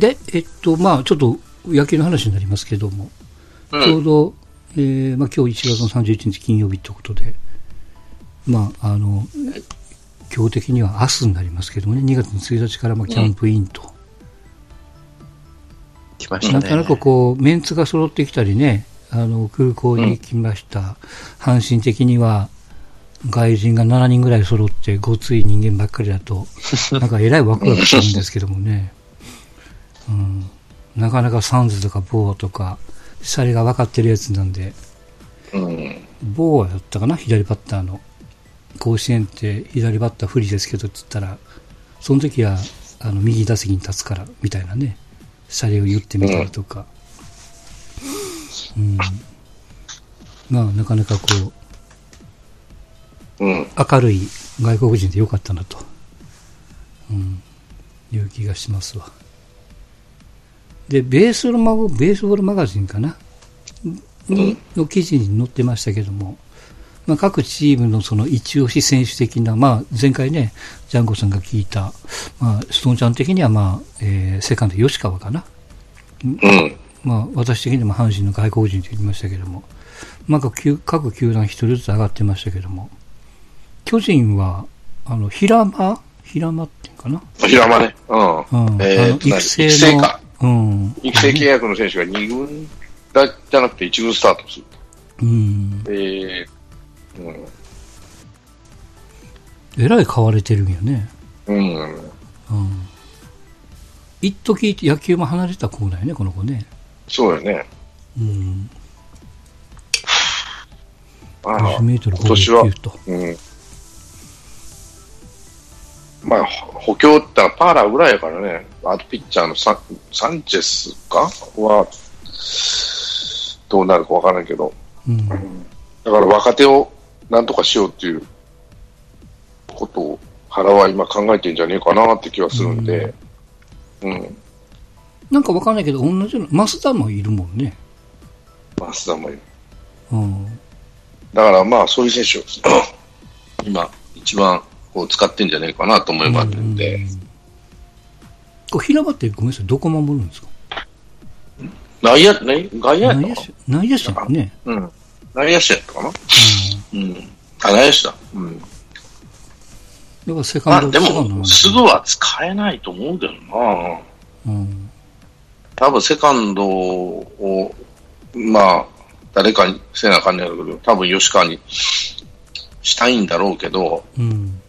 で、えっと、まあ、ちょっと野球の話になりますけども、うん。ちょうど、えーまあ、今日1月の31日金曜日ということで、まあ、あの、今日的には明日になりますけどもね、2月の1日からまあキャンプインと、来ましたね。なかなかこう、メンツが揃ってきたりね、あの、空港に来ました。阪神的には、外人が7人ぐらい揃って、ごつい人間ばっかりだと、なんかえらいワクワクするんですけどもね。うん。なかなかサンズとかボーとか、シャレが分かってるやつなんで、うん。ボーやったかな？左バッターの。甲子園って左バッター不利ですけどって言ったら、その時は、あの、右打席に立つから、みたいなね。シャレを言ってみたりとか。うん。まあ、なかなかこう、うん。明るい外国人でよかったなと、うん、いう気がしますわ。で、ベースボールマガベースボールマガジンかな？にの記事に載ってましたけども、まあ、各チームのその一押し選手的な、まあ、前回ね、ジャンゴさんが聞いた、まあ、ストーンちゃん的には、まあ、えーセカンド吉川かな？うん。まあ、私的にも阪神の外国人と言いましたけども、なんか球各球団一人ずつ上がってましたけども、巨人は、あの、平間？平間っていうかな？平間ね。うん。うん。えー育成の。うん。育成契約の選手が2軍だじゃなくて1軍スタートする。うん。えー、うん。えらい買われてるんよね。うん。うん。一時野球も離れた子だよね、この子ね。そうよね。うん。ああ20メートル今年は59と。うん。まあ、補強ってパーラーぐらいやからね。あとピッチャーのササンチェスか？は、どうなるかわからんけど。うん。だから若手をなんとかしようっていうことを原は今考えてんじゃねえかなって気はするんで。うん。なんかわかんないけど、同じような、増田もいるもんね。増田もいる。うん。だからまあ、そういう選手を 今、一番こう使ってんじゃねえかなと思いますんで。これ平場ってごめんなさい、どこ守るんですか？内野、ね、外野やったか内野手内野手だよね。なうん。内野手やったかな？うん。あ、内野手だ。うん。だからセまカンド、あでも、すぐは使えないと思うけどな。うん。多分セカンドを、まあ、誰かにせなあかんねやろうけど、多分吉川にしたいんだろうけど、うん。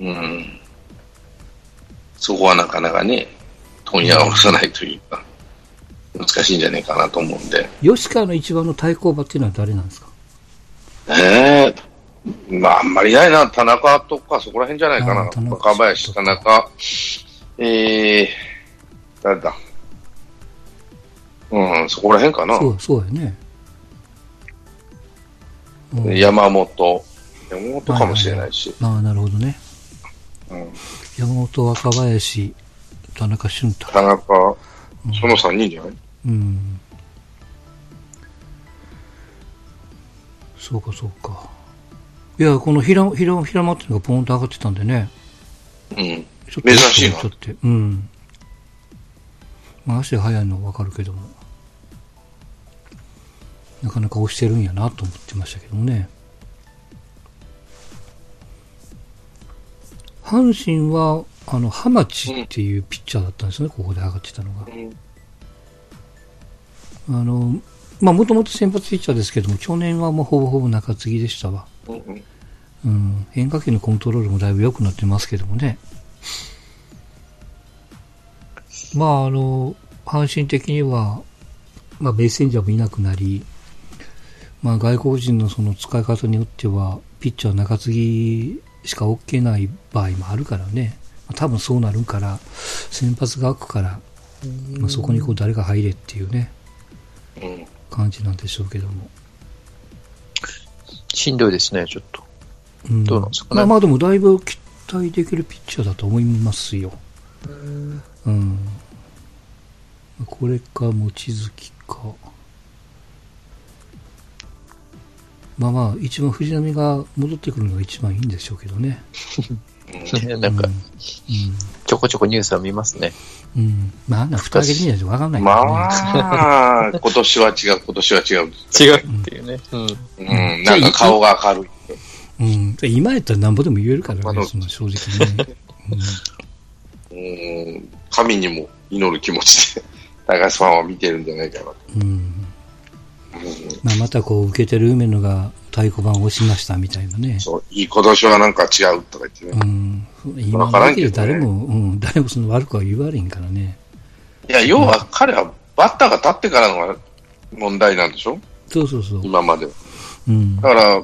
うん。そこはなかなかね、問屋をさないというか、難しいんじゃないかなと思うんで。吉川の一番の対抗馬っていうのは誰なんですか？ええまあ、あんまりないな。田中とか、そこら辺じゃないかな若林、田中、ええ誰だ？うん、そこら辺かな。そう、そうやね。うん山本、山本かもしれないし。ああ、なるほどね。うん山本、若林、田中俊太。田中、その3人じゃない？うん。そうか、そうか。いや、この平、平、平間っていうのがポンと上がってたんでね。うん。ちょっと珍しいなちょっとうん。まあ、足が速いのはわかるけども。なかなか押してるんやなと思ってましたけどもね。阪神は、あの、浜地っていうピッチャーだったんですね、ここで上がってたのが。あの、まあ、もともと先発ピッチャーですけども、去年はもうほぼほぼ中継ぎでしたわ。うん変化球のコントロールもだいぶ良くなってますけどもね。まあ、あの、阪神的には、まあ、ベースセンジャーもいなくなり、まあ、外国人のその使い方によっては、ピッチャー中継ぎしか OK ない場合もあるからね。まあ多分そうなるから、先発が空くから、まあ、そこにこう誰が入れっていうね、うん。感じなんでしょうけども。しんどいですね、ちょっと。うんどうなんですかねまあまあでもだいぶ期待できるピッチャーだと思いますよ。うん。これか、望月か。まあまあ、一番藤波が戻ってくるのが一番いいんでしょうけどね。ね なんか、うん。ちょこちょこニュースは見ますね。うん。まあ、あんな蓋開けてみないとわかんないまからね。あ、今年は違う、今年は違う。違うっていうね。うん。うん、なんか顔が明るい。うん。で今やったらなんぼでも言えるからね、まあその正直ね。うん、神にも祈る気持ちで、高橋ファンは見てるんじゃないかなと。うん。うんまあ、またこう、受けてる梅野が太鼓判を押しましたみたいなね。そう、いい今年はなんか違うとか言ってね。うん。今わからだんけ誰も、うん、誰もその悪くは言われんからね。いや、要は彼はバッターが立ってからのが問題なんでしょ？そうそうそう。今までは。うん。だから、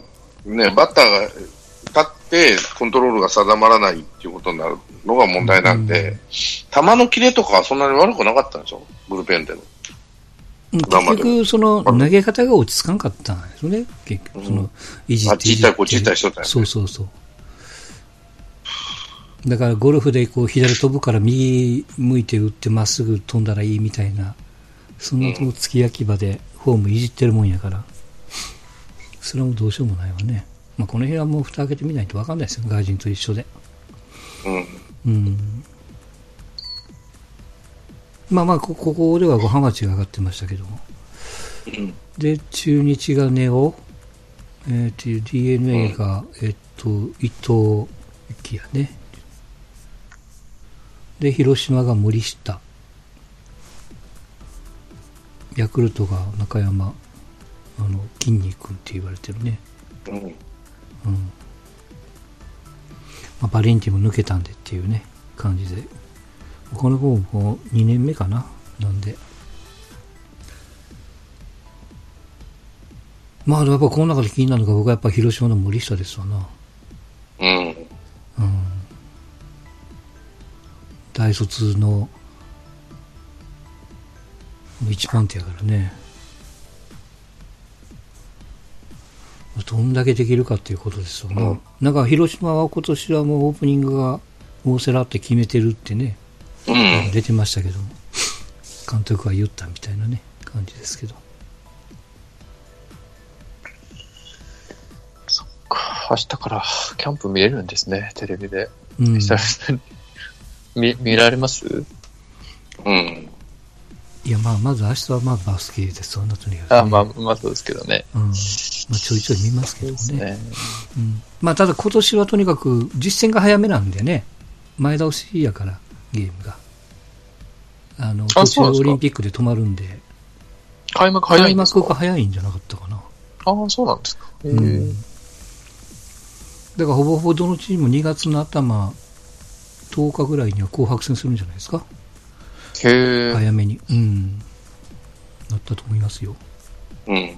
ね、バッターが立ってコントロールが定まらないっていうことになるのが問題なんで、球のキレとかはそんなに悪くなかったんでしょ？ブルペンでの。結局、その、投げ方が落ち着かんかったんですよね。結局、その、いじあっていじって。っち行ったりこっち行ったりしとったんそうそうそう。だから、ゴルフでこう、左飛ぶから右向いて打ってまっすぐ飛んだらいいみたいな、そのうん付き焼き場でフォームいじってるもんやから、それはもうどうしようもないわね。まあ、この辺はもう蓋開けてみないとわかんないですよ。外人と一緒で。うん。うん。まあまあ、こここではご浜町が上がってましたけども。うんで、中日がネオ、えっ、と、DNA が、えっと、伊藤幸也ね。で、広島が森下。ヤクルトが中山、あの、筋肉って言われてるね。うん。うん。まあ、バレンティも抜けたんでっていうね、感じで。この方も2年目かななんで。まあ、やっぱこの中で気になるのが僕はやっぱ広島の森下ですわな。うん。うん。大卒の一番手やからね。どんだけできるかっていうことですよね。うんなんか広島は今年はもうオープニングが大瀬良って決めてるってね、うん。出てましたけども、監督が言ったみたいなね、感じですけど。明日からキャンプ見れるんですね、テレビで。うん。久々に。見、見られます？うん。いや、まあ、まず明日はまあバスケですわな、とにかくね、あ、まあ、まあそうですけどね。うん。まあ、ちょいちょい見ますけどね。ね。うん。まあ、ただ今年はとにかく実戦が早めなんでね、前倒しやから、ゲームが。あの、途中オリンピックで止まるんで、開幕早い開んですか？幕が早いんじゃなかったかな。ああ、そうなんですか。へうえん。だからほぼほぼどのチームも2月の頭、10日ぐらいには紅白戦するんじゃないですか？へえ。早めに。うん。なったと思いますよ。うん。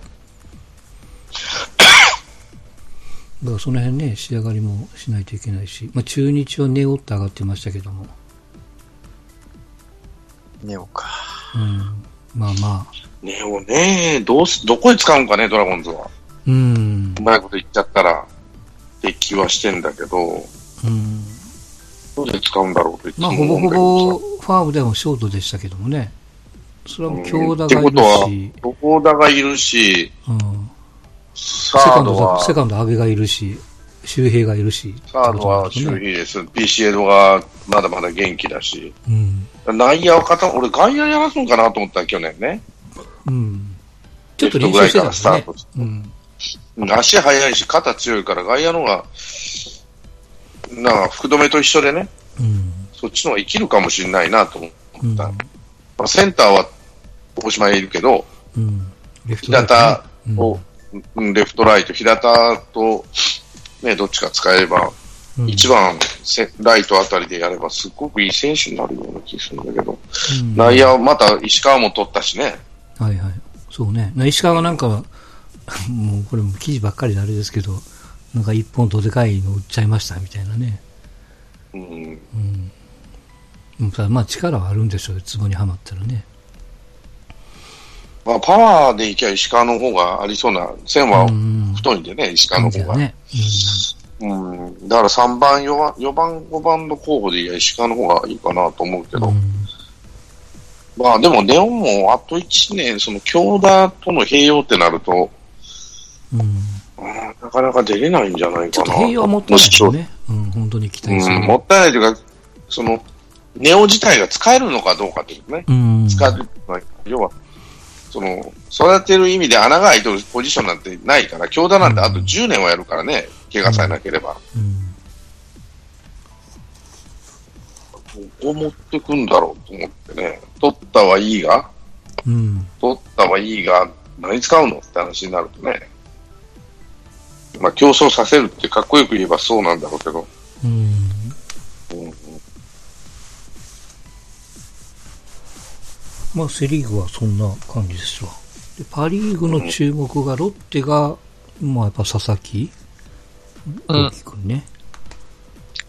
だからその辺ね、仕上がりもしないといけないし、まあ中日はネオって上がってましたけども、寝ようか。うん。まあまあ、ねをね、どうす、どこで使うんかね、ドラゴンズは。うんう。まいこと言っちゃったら、って気はしてんだけど、うん。どうで使うんだろうといつまあ、もほぼほぼファームでもショートでしたけどもね。それはもう強打ってがいことはるし、、横田がいるし、うん、サセカンドードは、セカンド安倍がいるし、周平がいるし。サードは周平です。ビシエドがまだまだ元気だし。なん内野は片、俺外野やらすんかなと思った去年ね。うん。うん。ちょっと練習してたス。タートうん。うん足速いし、肩強いから外野の方が、なんか福留と一緒でね、うん。そっちの方が生きるかもしれないなと思うん。った。まあ、センターは大島へいるけど、うん。平田うんを、うんレフトライト、平田と、ね、どっちか使えれば、うん一番せライトあたりでやれば、すっごくいい選手になるような気がするんだけど、うん内野はまた石川も取ったしね、はいはい。そうね。な石川はなんか、もうこれも記事ばっかりであれですけど、なんか一本とでかいの売っちゃいましたみたいなね。うん、うん。まあ力はあるんでしょうよ、壺にはまったらね。まあ、パワーでいきゃ石川の方がありそうな、線はうん太いんでね、石川の方が。ね。うん、だから3番、4番、4番、5番の候補でいや石川の方がいいかなと思うけど、うん。まあでもネオンもあと1年、その強打との併用ってなると、うん。うんなかなか出れないんじゃないかな。ちょっと併用はもったいないよね。うん、本当に期待する。うん、もったいないというか、その、ネオ自体が使えるのかどうかっていうね。うん。使える、まあ要は、その、育てる意味で穴が開いてるポジションなんてないから、強打なんてあと10年はやるからね、怪我さえなければ。うん。どこ持ってくんだろうと思ってね、取ったはいいが、うん。取ったはいいが、何使うのって話になるとね、まあ競争させるってかっこよく言えばそうなんだろうけど、うん。うんまあ、セ・リーグはそんな感じですわ。でパ・リーグの注目が、ロッテが、まあ、やっぱ佐々木うん朗希君ね。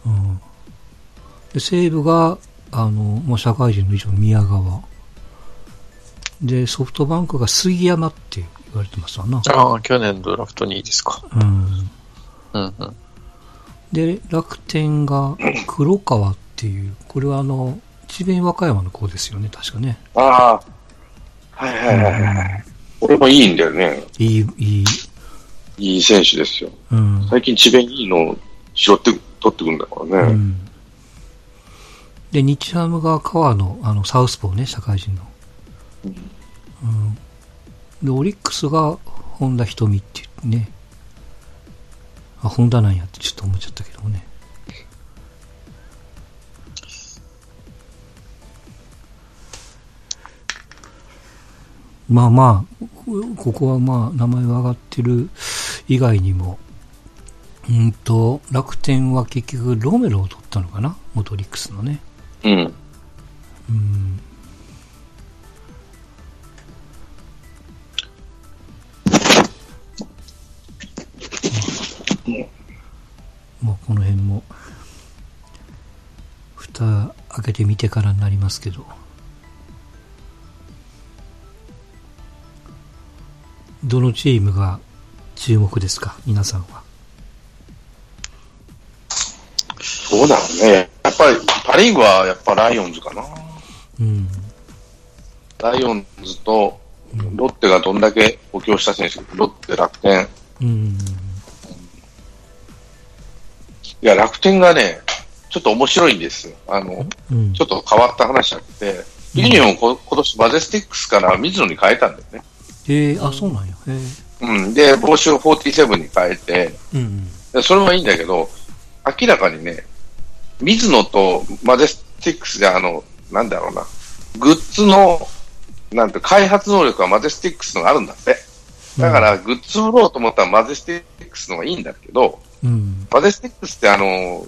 うん。で、西武が、あの、もう社会人の以上宮川。で、ソフトバンクが杉山って言われてますわな。ああ、去年ドラフト2位ですか。うん。うんうん。で、楽天が黒川っていう、これはあの、智弁和歌山の子ですよね、確かね。ああ、はいはいはいはい。これもいいんだよね。いい、いい。いい選手ですよ。うん。最近智弁いいのを拾って、取ってくるんだからね。うん。で、日ハムが川野、あの、サウスポーね、社会人の。うん。で、オリックスが本田瞳っていうね。あ、本田なんやってちょっと思っちゃったけどもね。まあまあ、ここはまあ、名前が上がってる以外にも、うんと、楽天は結局ロメロを取ったのかな？元オリックスのね。うん。うん。もうこの辺も、蓋開けてみてからになりますけど。どのチームが注目ですか？皆さんは。そうだろうね。やっぱり、パリーグはやっぱライオンズかな。うん。ライオンズと、ロッテがどんだけ補強した選手、ロッテ、楽天。うん。いや、楽天がね、ちょっと面白いんですよ。あの、うんちょっと変わった話あって、ユニフォームこ今年マジェスティックからミズノに変えたんだよね。へえ、あ、そうなんや。うん。で、帽子を47に変えて、うんでそれはいいんだけど、明らかにね、ミズノとマジェスティックであの、なんだろうな、グッズの、なんて、開発能力はマジェスティックのがあるんだって。だから、グッズ売ろうと思ったらマジェスティックの方がいいんだけど、うん。うん。マジェスティックってあの、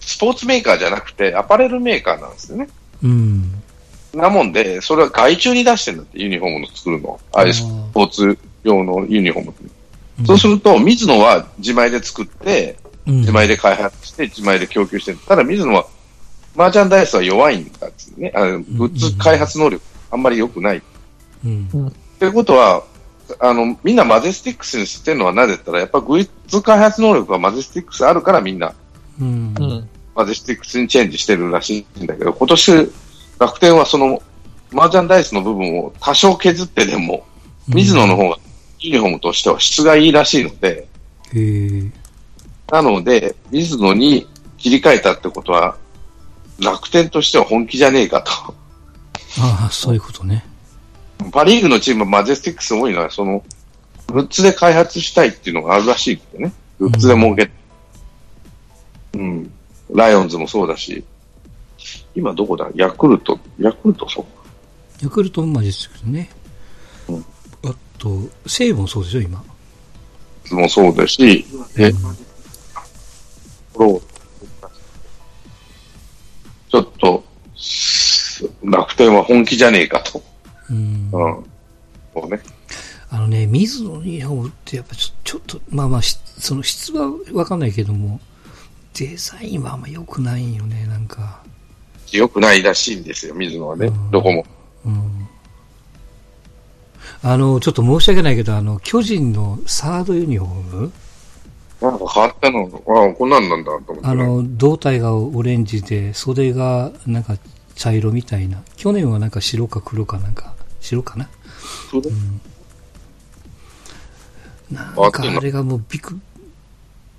スポーツメーカーじゃなくてアパレルメーカーなんですよね。うん。なもんで、それは外注に出してるんだって、ユニフォームの作るの。ああいうスポーツ用のユニフォームって。そうすると、ミズノは自前で作って、うん、自前で開発して、自前で供給してる。ただ、ミズノは、マーチャンダイズは弱いんだっつね。あのグッズ開発能力、あんまり良くない。うん。ということは、あの、みんなマジェスティックにしてるのはなぜったら、やっぱグッズ開発能力はマジェスティックあるからみんなうん。うん。マゼスティックスにチェンジしてるらしいんだけど、今年、楽天はその、マージャンダイスの部分を多少削ってでも、水野の方がユニフォームとしては質がいいらしいので、へえ。なので、水野に切り替えたってことは、楽天としては本気じゃねえかと。ああ、そういうことね。パリーグのチーム、マジェスティックス多いのは、その、グッズで開発したいっていうのがあるらしいってね。グッズで儲け、うん、ライオンズもそうだし、今どこだ？ヤクルト、ヤクルトそう。ヤクルトもマジですけどね。うんあと、西武もそうでしょ、今。もそうだし、え、これちょっと、す楽天は本気じゃねえかと。うん。うん。そうね。あのね、水野に読むってやっぱちょちょっと、まあまあ、しその質はわかんないけども、デザインはあんま良くないよね、なんか。良くないらしいんですよ、水野はねうん。どこも。うん。あの、ちょっと申し訳ないけど、あの、巨人のサードユニフォーム？なんか変わったの、ああ、こんなんなんだと思って、ね。あの、胴体がオレンジで、袖がなんか茶色みたいな。去年はなんか白か黒かなんか、白かな？それなんかあれがもうびっく、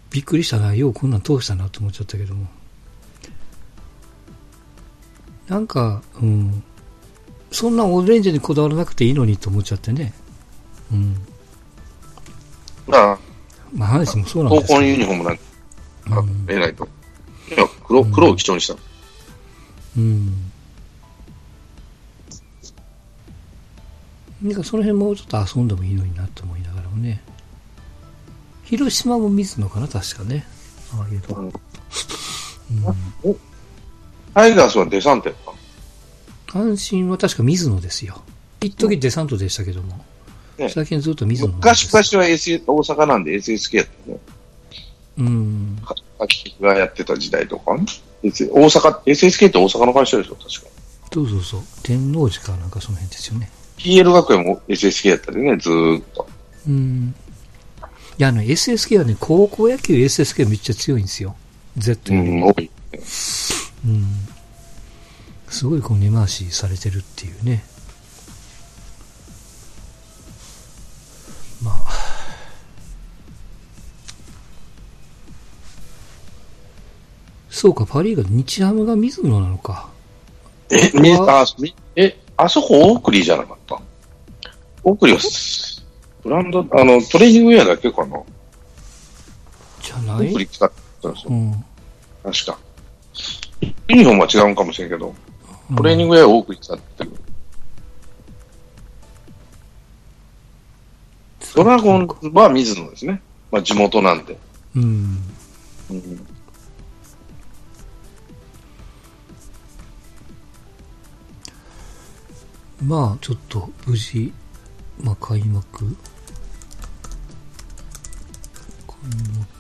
びっくりしたな。ようこんなん通したなと思っちゃったけども。なんか、うん。そんなオレンジにこだわらなくていいのにと思っちゃってね。うん。まあ、まあ話もそうなんですけど。高校のユニフォームなんか、うんえないと。いや、黒、黒を基調にした。うん。なんかその辺もうちょっと遊んでもいいのになと思いながらもね。広島も水野かな、確かね。ああいうと。うんうんタイガースはデサントやった阪神は確か水野ですよ。一時デサントでしたけども。ね最近ずっと水野昔、昔は SS、大阪なんで SSK やったね。うん。か秋がやってた時代とかね。大阪、SSK って大阪の会社でしょ、確か。そうそうそう。天王寺かなんかその辺ですよね。PL 学園も SSK やったでね、ずーっと。うん。いや、あの、SSK はね、高校野球 SSK めっちゃ強いんですよ。Z よりうん、も。多い。うん。すごいこう根回しされてるっていうね。まあ。そうか、パリーグは日ハムが水野なのか。え、みあ、みえ、あそこオークリーじゃなかった？オークリーは、ブランド、あの、トレーニングウェアだけかな？オじゃない？ークリー使ってたんですよ。うん。確か。ユニフォームは違うかもしれんけど、トレーニングウェアをオークリー使ってる。ドラゴンは水野ですね。まあ地元なんで。うん。うんまあ、ちょっと無事、まあ、開幕。開幕。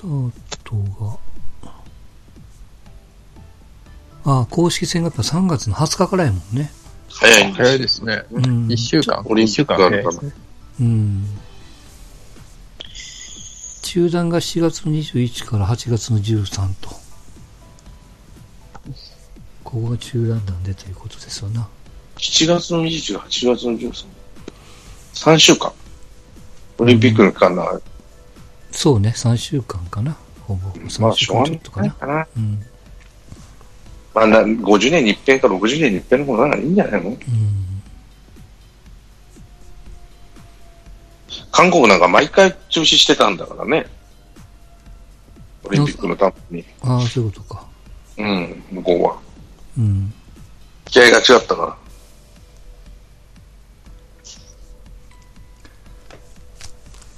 タートが、ああ、公式戦がやっぱ3月の20日からやもんね。早いんです早いですね。うん一週間。オリンピックあるから一週間早いですねうん。中断が7月の21から8月の13と。ここが中断なんでということですわな。7月の21が8月の13。3週間。オリンピックの期間な、そうね、3週間かな。ほぼ。まあ、3週間ちょっとかな。ないかな。うん。まあ、な50年に一遍か60年に一遍の方がいいんじゃないの？うん。韓国なんか毎回中止してたんだからね。オリンピックのために。ああ、そういうことか。うん、向こうは。うん。気合が違ったから。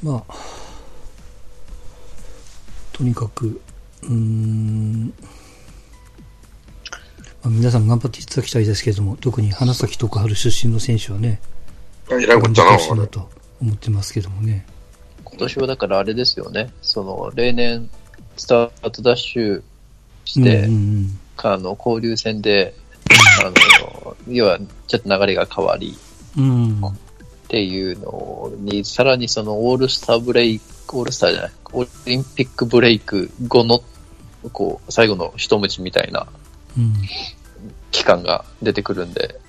まあ、とにかく、うーん、まあ、皆さん頑張っていただきたいですけれども、特に花咲徳栄出身の選手はね、えらいこ頑張っちゃな、ってほしいなと思ってますけどもね。今年はだからあれですよね。その、例年、スタートダッシュして、うんうんあの、交流戦で、あの、要は、ちょっと流れが変わり、うん。うん。っていうのに、さらにそのオールスターブレイク、オールスターじゃない、オリンピックブレイク後の、こう、最後の一ムチみたいなうん。期間が出てくるんで、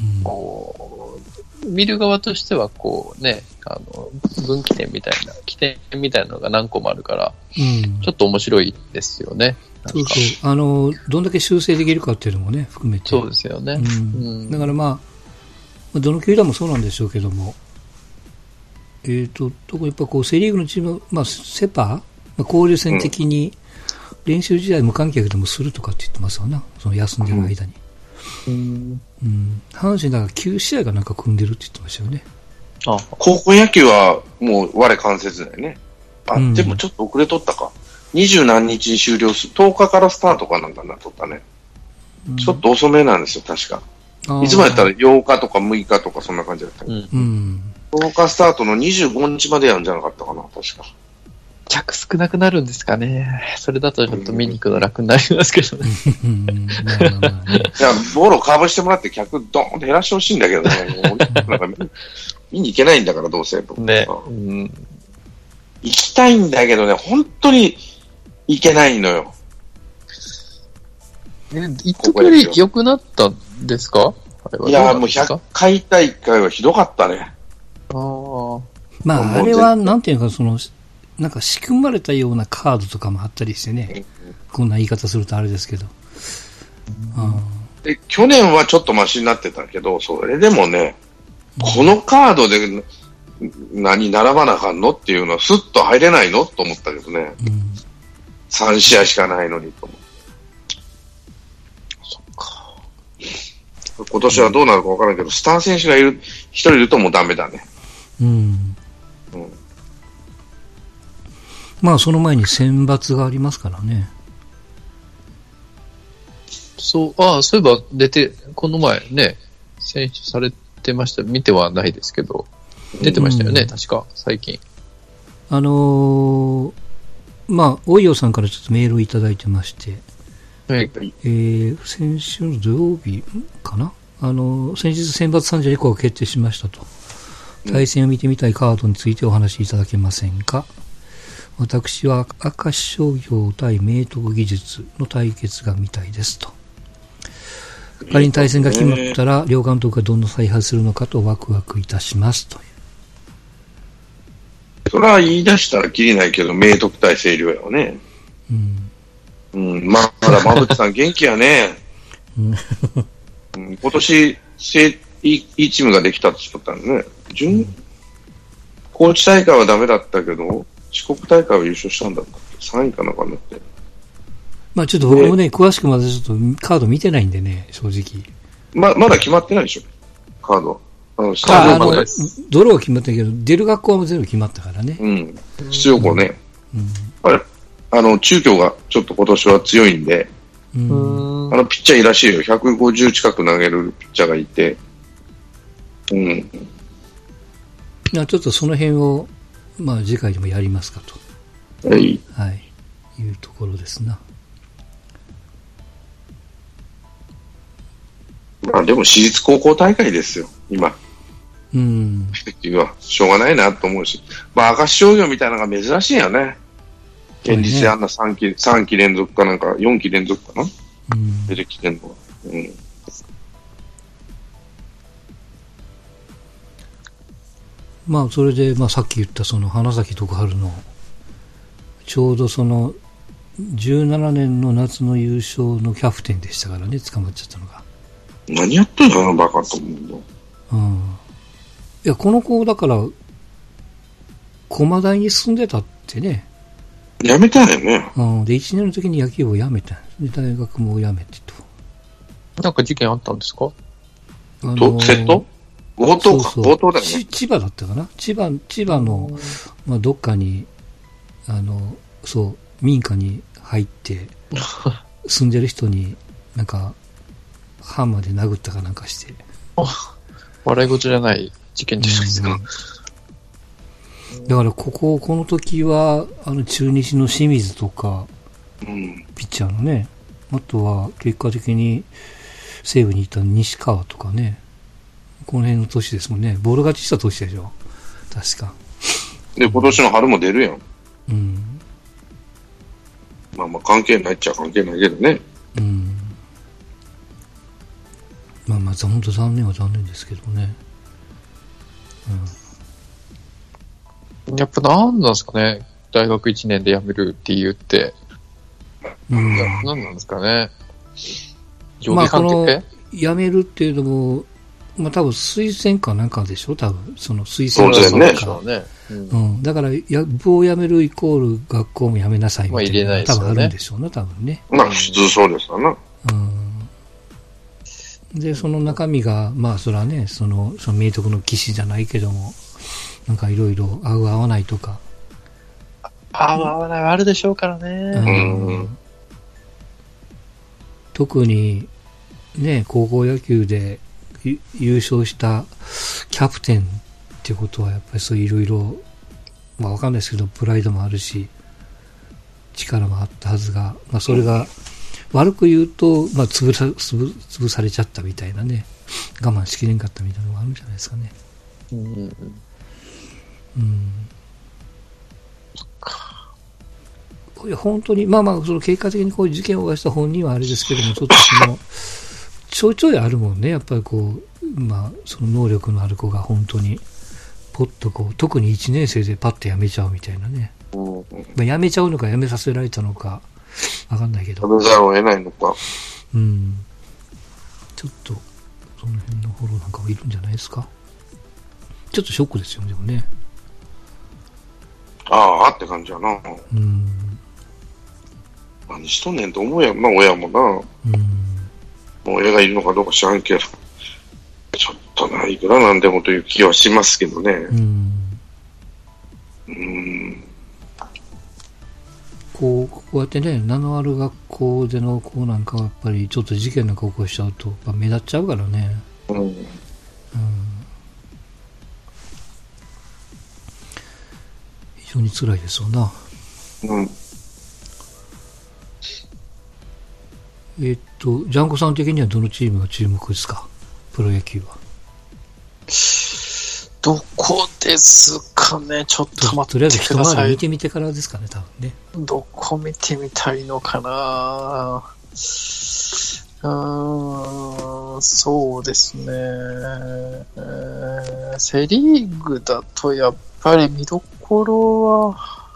うんこう、見る側としてはこうね、あの、分岐点みたいな、起点みたいなのが何個もあるから、うんちょっと面白いですよね。そうそう。あの、どんだけ修正できるかっていうのもね、含めて。そうですよね。うんうんだからまあ、まあどの球団もそうなんでしょうけども、えっ、と、特にやっぱこう、セリーグのチーム、まあ、セパ、まあ、交流戦的に練習試合無観客でもするとかって言ってますわな、その休んでる間に。うんうん。阪神だから9試合がなんか組んでるって言ってましたよね。あ、高校野球はもう我関節だよね。あ、うんでもちょっと遅れとったか。二十何日に終了する。10日からスタートかなんかになっとったね。うんちょっと遅めなんですよ、確か。いつもやったら8日とか6日とかそんな感じだった。うん。うん。10日スタートの25日までやるんじゃなかったかな、確か。客少なくなるんですかね。それだとちょっと見に行くの楽になりますけどね。うん。まあボロかぶしてもらって客ドーンと減らしてほしいん。だけどね。なん。か見見に行けないん。だから、どうせ。僕ね。ううん。ん。行きたいん。だけどね、本当に行けないのよ。え、一時より良くなったん。ですかいや、もうどなん。ですか100回大会はひどかったね。ああ。まあ、あれは、なんていうか、その、なんか仕組まれたようなカードとかもあったりしてね、こんな言い方するとあれですけど。で去年はちょっとマシになってたけど、それでもね、このカードで何並ばなあかんのっていうのは、スッと入れないのと思ったけどね、うん。うん。3試合しかないのにと思って。そっか。今年はどうなるかわからんけど、スター選手がいる、一人いるともうダメだね。うん。うんまあ、その前に選抜がありますからね。そう、ああ、そういえば出て、この前ね、選出されてました。見てはないですけど、出てましたよね、うん確か、最近。あのーまあ、おいよさんからちょっとメールをいただいてまして、はい。えー、先週の土曜日かな？あの、先日選抜32校が決定しましたと。対戦を見てみたいカードについてお話しいただけませんか？私は明石商業対明徳技術の対決が見たいですと。仮に対戦が決まったら、両監督がどんな采配するのかとワクワクいたしますという。それは言い出したらきりないけど、明徳対星稜やわね。うん。うん、まあ、まだ馬淵さん元気やね。うんうん、今年、せいいいいチームができたって言ったんね。準、高知大会はダメだったけど、四国大会は優勝したんだったっけ ?3 位かなんかになって。まあちょっと僕もね、詳しくまだちょっとカード見てないんでね、正直。ま、まだ決まってないでしょ？カード。あの、スタああのジオ校ね。、ドローは決まったけど、出る学校は全部決まったからね。うん。出場校ね。うん。あれ、あの、中京がちょっと今年は強いんで、うん。あの、ピッチャーいいらしいよ。150近く投げるピッチャーがいて。うん。まあちょっとその辺を、まあ次回でもやりますかと。はい。はい。いうところですな。まあでも私立高校大会ですよ、今。うん。っていうのはしょうがないなと思うし。まあ、明石商業みたいなのが珍しいよね。現実であんな3期、三期連続かなんか、4期連続かなうん。出てきてんのは。うん。まあそれで、まあさっき言ったその花咲徳栄の、ちょうどその、17年の夏の優勝のキャプテンでしたからね、捕まっちゃったのが。何やってんのあのバカと思うの。うん。いや、この子、だから、駒大に住んでたってね。やめたよね。うん。で、1年の時に野球を辞めたんで大学も辞めてと。なんか事件あったんですか？あと、窃盗強盗か。そうそう強盗だよね。ち千葉だったかな？千葉、千葉の、まあ、どっかに、あの、そう、民家に入って、住んでる人に、なんか、ハンマーで殴ったかなんかして。笑い事じゃない事件じゃないですか。だから、ここ、この時は、あの、中日の清水とか、うん。ピッチャーのね、あとは、結果的に、西武に行った西川とかね、この辺の年ですもんね。ボール勝ちした年でしょ。確か。で、今年の春も出るやん。うん。まあまあ関係ないっちゃ関係ないけどね。うん。まあまあ、本当残念は残念ですけどね。やっぱなんなんですかね大学1年で辞めるって言って。うん。なんなんですかね上まあ下関係、こ辞めるっていうのも、まあ多分推薦かなんかでしょ？多分。その推薦当然ねかでしょうね。うんうん。だから、や部を辞めるイコール学校も辞めなさいみたいな。まあ入れないですよね多分あるんでしょうね、多分ね。まあ普通そうですわな。うん。で、その中身が、まあそれはね、その、その明徳の騎士じゃないけども、なんかいろいろ合う合わないとか、合う合わないはあるでしょうからうね。ん特に、ね、高校野球でゆ優勝したキャプテンっていうことは、やっぱりそういろいろ、まあわかんないですけど、プライドもあるし、力もあったはずが、まあそれが、悪く言うと、まあ潰さ、潰潰されちゃったみたいなね、我慢しきれんかったみたいなのがあるんじゃないですかね。うんうん。いや本当に、まあまあ、その結果的にこういう事件を犯した本人はあれですけども、ちょっとその、ちょいちょいあるもんね、やっぱりこう、まあ、その能力のある子が本当に、ポッとこう、特に1年生でパッとやめちゃうみたいなね。うん。まあ、辞めちゃうのか辞めさせられたのか、わかんないけど。食べざるを得ないのか。うん。ちょっと、その辺のフォローなんかもいるんじゃないですか？ちょっとショックですよね、でもね。ああって感じやな。うん。何しとんねんと思うやんな、親もな。もうん。う親がいるのかどうか知らんけど。ちょっとな、いくらなんでもという気はしますけどね。うん。うん。こう、こうやってね、名のある学校での子なんかはやっぱりちょっと事件なんか起こしちゃうと、目立っちゃうからね。うん。うん。非常に辛いですわな。うん。えっと、ジャンコさん的にはどのチームが注目ですか？プロ野球は。どこですかね？ちょっとと待とりあえず一ってください。回り見てみてからですかね、多分ね。どこ見てみたいのかな？うーん、そうですね。えーセリーグだとやっぱり見どころは、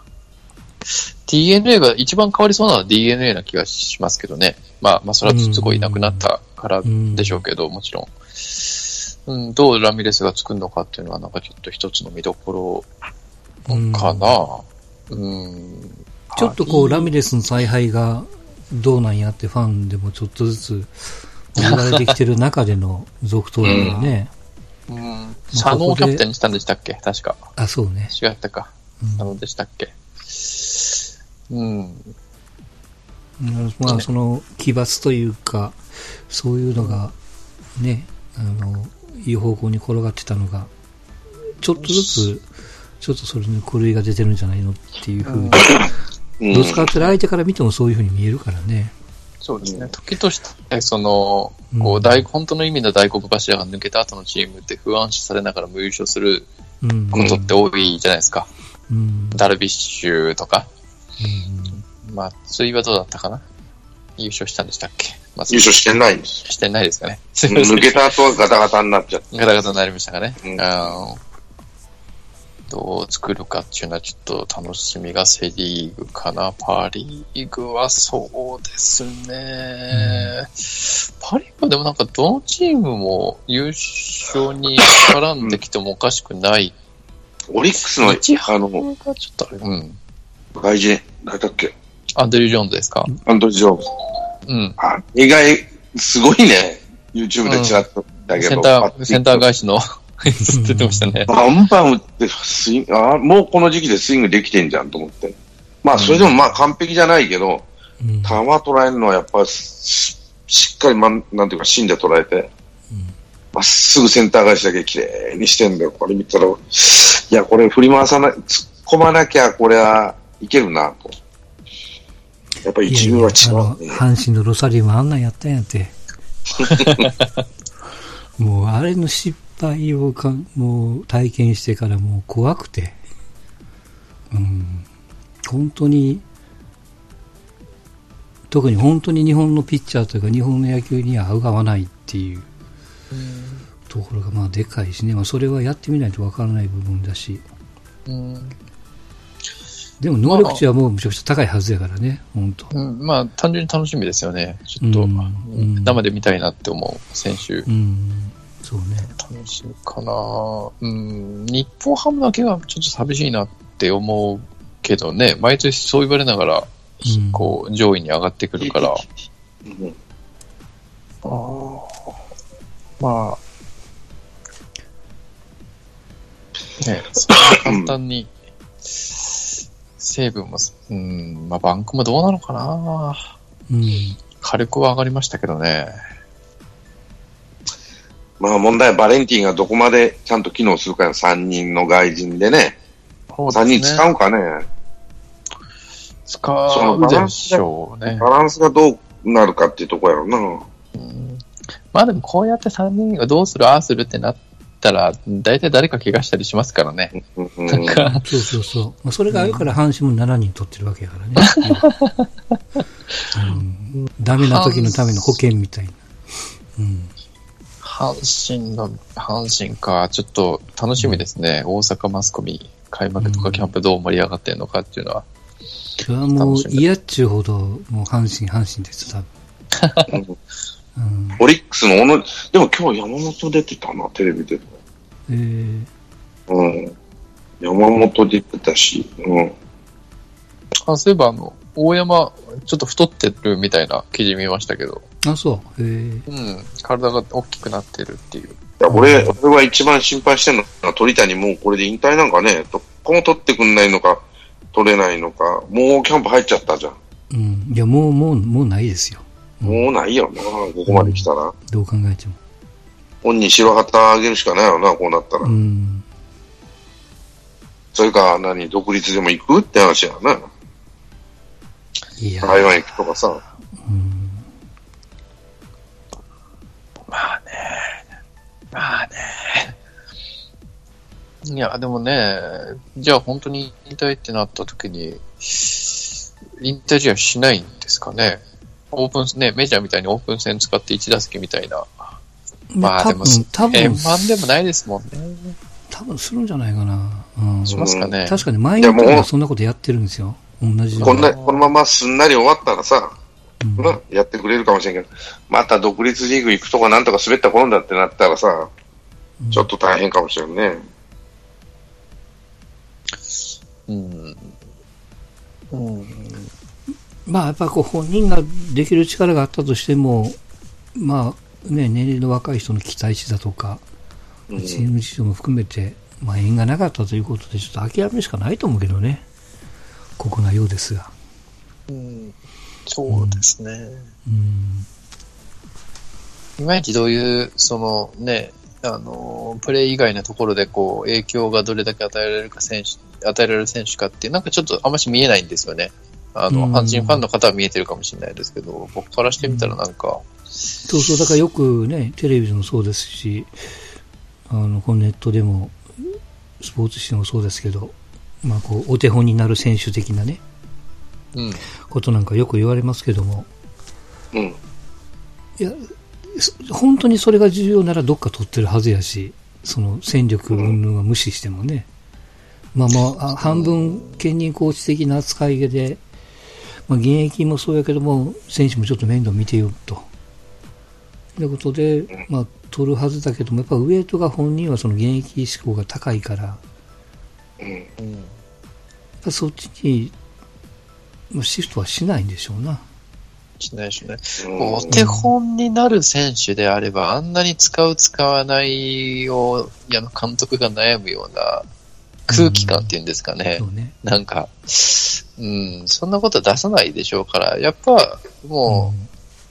DNA が一番変わりそうなのは DNA な気がしますけどね。まあ、まあ、それはすごいなくなったからでしょうけど、もちろん。うん、どうラミレスが作るのかっていうのは、なんかちょっと一つの見どころかな。うん。ちょっとこう、ラミレスの采配がどうなんやってファンでもちょっとずつ言われてきてる中での続投だよね。うん。佐野をキャプテンにしたんでしたっけ？確か。あ、そうね。違ったか。うん佐野でしたっけ？うん。うんまあ、その奇抜というか、そういうのが、ね、あの、いい方向に転がってたのが、ちょっとずつ、ちょっとそれに狂いが出てるんじゃないのっていうふうに、うん。ぶつかってる相手から見てもそういうふうに見えるからね。そうですね。時として、その、こう大、本当の意味の大黒柱が抜けた後のチームって不安視されながらも優勝するうん。ことって多いじゃないですか。うん。ダルビッシュとか。うんまあ、ついはどうだったかな優勝したんでしたっけ？まあ、優勝してないんです。してないですかね。抜けた後はガタガタになっちゃって。ガタガタになりましたかね。うんうんどう作るかっていうのはちょっと楽しみがセリーグかな。パリーグはそうですね。パリーグはでもなんかどのチームも優勝に絡んできてもおかしくない。オリックスの、一あの、がちょっとあれ。うん。外人、誰だっけ？アンドリュー・ジョーンズですか？アンドリー・ジョーンズ。うん。あ、意外、すごいね。YouTube でチラッとだけど。センター、センター返しの 出てましたね。バンバン打ってスイング、あもうこの時期でスイングできてんじゃんと思って。まあ、それでもまあ完璧じゃないけど、うん。球捉えるのはやっぱりししっかり、まん、なんていうか芯で捉えて、まっすぐセンター返しだけ綺麗にしてんだよ。これ見たら、いや、これ振り回さない、突っ込まなきゃこれはいけるなと。やっぱり一軍は違う、ね。阪神のロサリオもあんなんやったんやって。もう、あれの失敗をか、もう体験してからもう怖くて。うん。本当に、特に本当に日本のピッチャーというか日本の野球には合う合わないっていうところがまあでかいしね。まあそれはやってみないとわからない部分だし。うん。でも能力値はもうむちゃくちゃ高いはずやからね。本当。うん、まあ、単純に楽しみですよね。ちょっと、生で見たいなって思う選手。うん。そうね。楽しみかなうん、日本ハムだけはちょっと寂しいなって思うけどね、毎年そう言われながら、うんこう、上位に上がってくるから、うんあーまあ、ね、そんな簡単に、西武も、うん、まあ、バンクもどうなのかなうん。火力は上がりましたけどね。まあ問題はバレンティンがどこまでちゃんと機能するかよ。3人の外人でね。3人使うかね。使うでしょうね。バランスがどうなるかっていうところやろな。うんまあでもこうやって3人がどうする、ああするってなったら、大体誰か怪我したりしますからね。なんか、そうそうそう。まあ、それがあるから阪神も7人取ってるわけやからね。うん、ダメな時のための保険みたいな。うん。阪神の、阪神か、ちょっと楽しみですね。大阪マスコミ開幕とかキャンプどう盛り上がってるのかっていうのは。それはもう嫌っちゅうほど、もう阪神、阪神です、多分。うん。オリックスの小野、でも今日山本出てたな、テレビで。えー、うん。山本出てたし、うん。あ、そういえばあの、大山、ちょっと太ってるみたいな記事見ましたけど、あ、そう。えー、うん、体が大きくなってるっていう。いや俺、俺は一番心配してるのは鳥谷もうこれで引退なんかね、どこも取ってくんないのか、取れないのか、もうキャンプ入っちゃったじゃん。うん。いや、もう、もう、もうないですよ。もうないよな、ここまで来たら。どう考えても。本人白旗あげるしかないよな、こうなったら。うん。それか、何、独立でも行くって話やな。いや、台湾行くとかさ。うん。まあね。まあね。いや、でもね、じゃあ本当に引退ってなった時に、引退試合しないんですかね。オープン、ね、メジャーみたいにオープン戦使って1打席みたいな。まあでも、多分、円満でもないですもんね。多分するんじゃないかな。うん。しますかね。確かに前にいやもそんなことやってるんですよ。同じこんな、このまますんなり終わったらさ、うんなやってくれるかもしれんけど、また独立リーグ行くとかなんとか滑った頃だってなったらさ、ちょっと大変かもしれんね。うん。うん。まあ、やっぱこう本人ができる力があったとしても、まあね、年齢の若い人の期待値だとか、うんチーム事情も含めて、まあ縁がなかったということで、ちょっと諦めるしかないと思うけどね。ここなようですが。うんそうですね。うん。いまいちどういう、そのね、あの、プレー以外のところでこう、影響がどれだけ与えられるか選手、与えられる選手かって、なんかちょっとあんまし見えないんですよね。あの、うん阪神ファンの方は見えてるかもしれないですけど、僕からしてみたらなんか、そうそう、だからよくね、テレビでもそうですし、あの、このネットでも、スポーツ紙でもそうですけど、まあこう、お手本になる選手的なね、うん。ことなんかよく言われますけども、うん。いや、そ本当にそれが重要ならどっか取ってるはずやし、その戦力云々は無視してもね。まあまあ、あ半分兼任コーチ的な扱いで、まあ現役もそうやけども、選手もちょっと面倒見てよと。いうことで、まあ取るはずだけども、やっぱウエイトが本人はその現役志向が高いから、やっうん。そっちに、まあ、シフトはしないんでしょうな。しないしね。うんお手本になる選手であれば、あんなに使う使わないを、いや、監督が悩むような空気感っていうんですかね。そうね。なんか、うん、そんなことは出さないでしょうから、やっぱ、も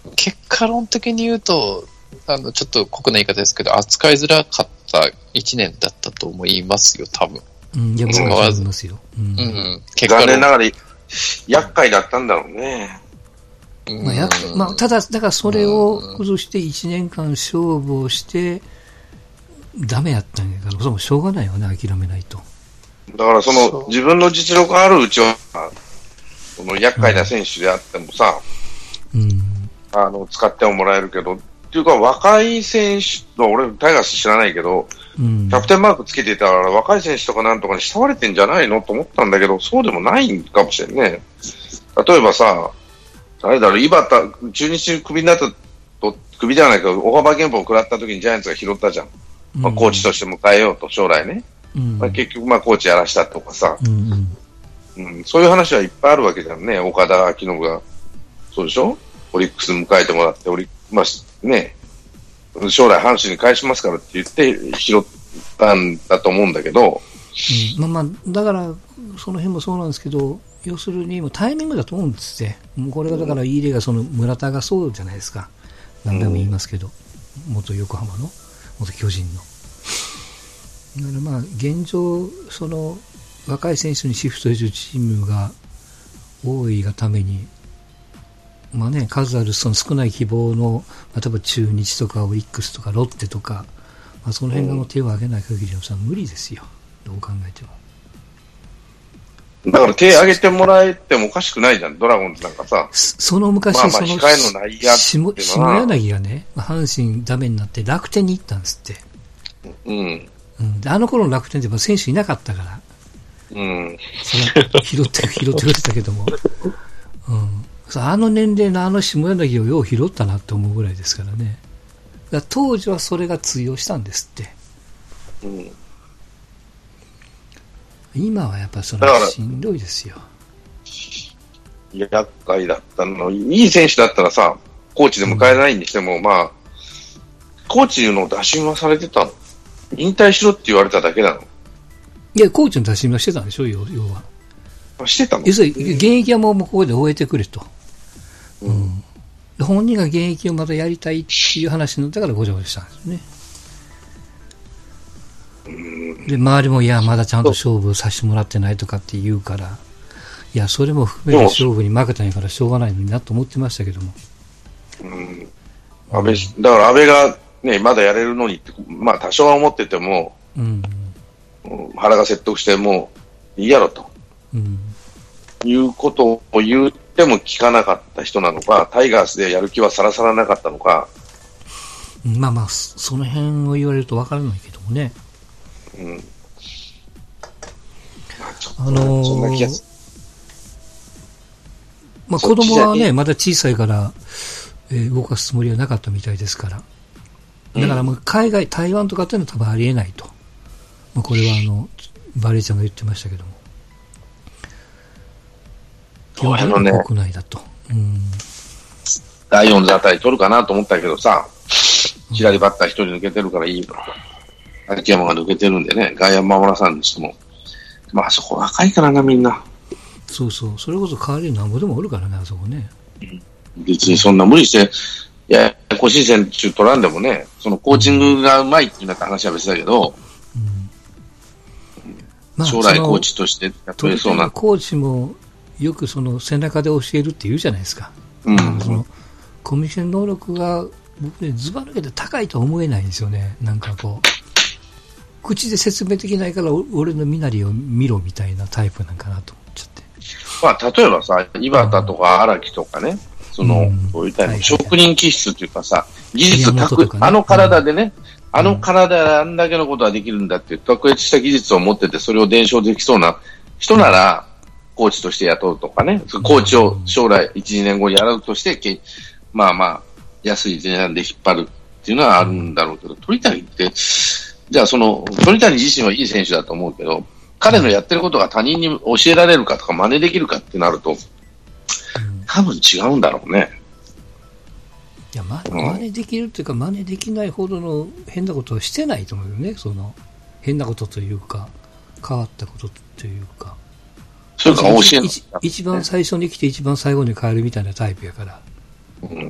う、結果論的に言うと、あの、ちょっと酷な言い方ですけど、扱いづらかった一年だったと思いますよ、多分。うん、いや、僕使はわず思いますよ。うんうん。結果論。残念ながら、厄介だったんだろうね。うんまあやまあ、ただ、だからそれを崩して1年間勝負をして、ダメやったんやから、それもしょうがないよね、諦めないと。だからその、自分の実力あるうちは、その厄介な選手であってもさ、うん。あの、使ってもらえるけど、っていうか若い選手、俺タイガース知らないけど、うん。キャプテンマークつけてたから若い選手とかなんとかに慕われてんじゃないのと思ったんだけど、そうでもないかもしれんね。例えばさ、誰だろう、井端、中日クビになったと、クビではないけど、大幅減俸を食らった時にジャイアンツが拾ったじゃん。まあ、コーチとして迎えようと、将来ね。うん、まあ、結局、まあ、コーチやらしたとかさ、うんそういう話はいっぱいあるわけじゃんね。岡田明信が。そうでしょ？オリックス迎えてもらって、オリまあ、ね、将来阪神に返しますからって言って拾ったんだと思うんだけど、うんまあまあ、だから、その辺もそうなんですけど、要するにもうタイミングだと思うんですって。もうこれがだから、いい例がその村田がそうじゃないですか。何回も言いますけど、元横浜の、元巨人の。だからまあ、現状、その、若い選手にシフトするチームが多いがために、まあね、数あるその少ない希望の、例えば中日とかオリックスとかロッテとか、まあ、その辺がもう手を挙げない限りはさ、無理ですよ。どう考えても。だから手挙げてもらえてもおかしくないじゃん、ドラゴンズなんかさ。そその昔、まあまあその、下柳がね、阪神ダメになって楽天に行ったんですって。うん。うん、であの頃の楽天ってやっぱ選手いなかったから、うん。拾って、拾ってくれたけども。うん。あの年齢のあの下柳をよう拾ったなって思うぐらいですからね。だから当時はそれが通用したんですって。うん。今はやっぱそれしんどいですよ。厄介だったの。いい選手だったらさ、コーチで迎えないにしても、まあ、コーチの打診はされてたの？引退しろって言われただけなのいや、コーチの打診はしてたんでしょ、要要は。あしてたの？要するに、現役はもうここで終えてくれと。うん。で本人が現役をまたやりたいっていう話になったからごちゃごちゃしたんですよね。で、周りも、いや、まだちゃんと勝負させてもらってないとかって言うから、いや、それも含めて勝負に負けたんやからしょうがないのになと思ってましたけども。うん。安倍し、だから安倍がね、まだやれるのにって、まあ多少は思ってても、うん。うん腹が説得してもういいやろとうん。いうことを言っても聞かなかった人なのか、タイガースでやる気はさらさらなかったのか、まあまあ、そその辺を言われるとわからないけどもね。うん。まあのーまあそ子供はね、まだ小さいから、えー動かすつもりはなかったみたいですから。だからもう海外、台湾とかっていうのは多分ありえないと。まあこれはあの、バレーちゃんが言ってましたけども。基本的にあのねは国内だと。うん。ライオンズあたり取るかなと思ったけどさ、左バッター一人抜けてるからいいよ。秋山が抜けてるんでね、外野守らさんにしても。まあそこ若いからな、みんな。そうそう。それこそ代わりになんぼでもおるからね、あそこね。別にそんな無理して、いや、甲子園選手取らんでもね、そのコーチングがうまいってなった話は別だけど、まあ、将来コーチとしてやってれそうな。コーチもよくその背中で教えるって言うじゃないですか。うん。そのコミュニケーション能力が僕ね、ずば抜けて高いとは思えないんですよね。なんかこう、口で説明できないからお俺の身なりを見ろみたいなタイプなんかなと思っちゃって。まあ、例えばさ、井端とか荒木とかね、その、うん。職人気質っていうかさ、技術宮たく、ね。あの体でね、あの体であんだけのことはできるんだっていう卓越した技術を持ってて、それを伝承できそうな人なら、コーチとして雇うとかね、コーチを将来1、2年後にやるとして、けまあまあ、安い値段で引っ張るっていうのはあるんだろうけど、鳥谷って、じゃあその、鳥谷自身はいい選手だと思うけど、彼のやってることが他人に教えられるかとか真似できるかってなると、多分違うんだろうね。いや、ま、うん真似できるっていうか、真似できないほどの変なことはしてないと思うよね。その、変なことというか、変わったことというか。それから教える一一番最初に来て一番最後に帰るみたいなタイプやから。うん。う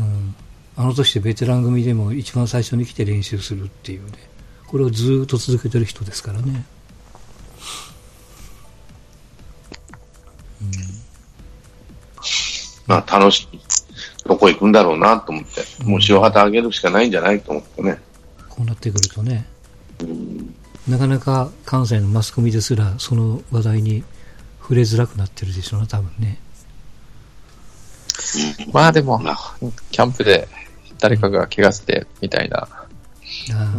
ん。あの年でベテラン組でも一番最初に来て練習するっていうね。これをずーっと続けてる人ですからね。まあ楽しみ。どこ行くんだろうなと思って。もう塩旗あげるしかないんじゃないと思ってね。こうなってくるとね。なかなか関西のマスコミですらその話題に触れづらくなってるでしょうな、多分ね。まあでもまあ、キャンプで誰かが怪我してみたいな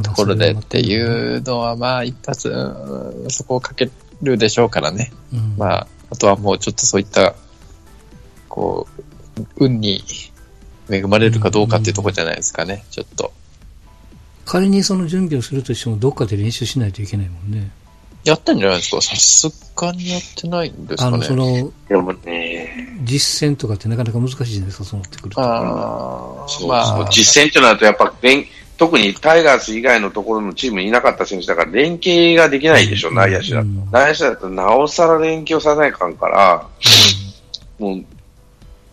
ところでっていうのは、まあ一発、うんそこをかけるでしょうからね。うんまあ、あとはもうちょっとそういった、こう、運に恵まれるかどうかっていうところじゃないですかね、ちょっと。仮にその準備をするとしても、どっかで練習しないといけないもんね。やったんじゃないですか？さすがにやってないんですあの、かね。その、でもね、実践とかってなかなか難しいじゃないですか、そうなってくると。ああ、そうまあ、実践ってなるとやっぱ連、特にタイガース以外のところのチームにいなかった選手だから連携ができないでしょ、うん内野手だと。うん内野手だとなおさら連携をさせないかんから、もう、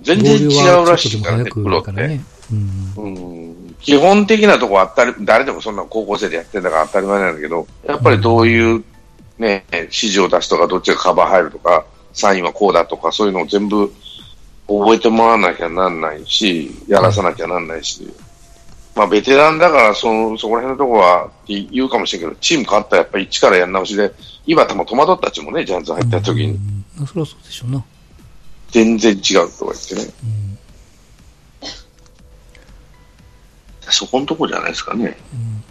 全然違うらしいからね、プロって。うん。うん基本的なとこは当たり、誰でもそんな高校生でやってんだから当たり前なんだけど、やっぱりどういうね、指示を出すとか、どっちがカバー入るとか、サインはこうだとか、そういうのを全部覚えてもらわなきゃなんないし、やらさなきゃなんないし、まあベテランだからその、そこら辺のところはって言うかもしれんけど、チーム変わったらやっぱり一からやり直しで、岩田も戸惑ったっちもね、ジャンツ入った時に、うんまあそれはそうでしょうな。全然違うとか言ってね。うんそこのところじゃないですかね。うん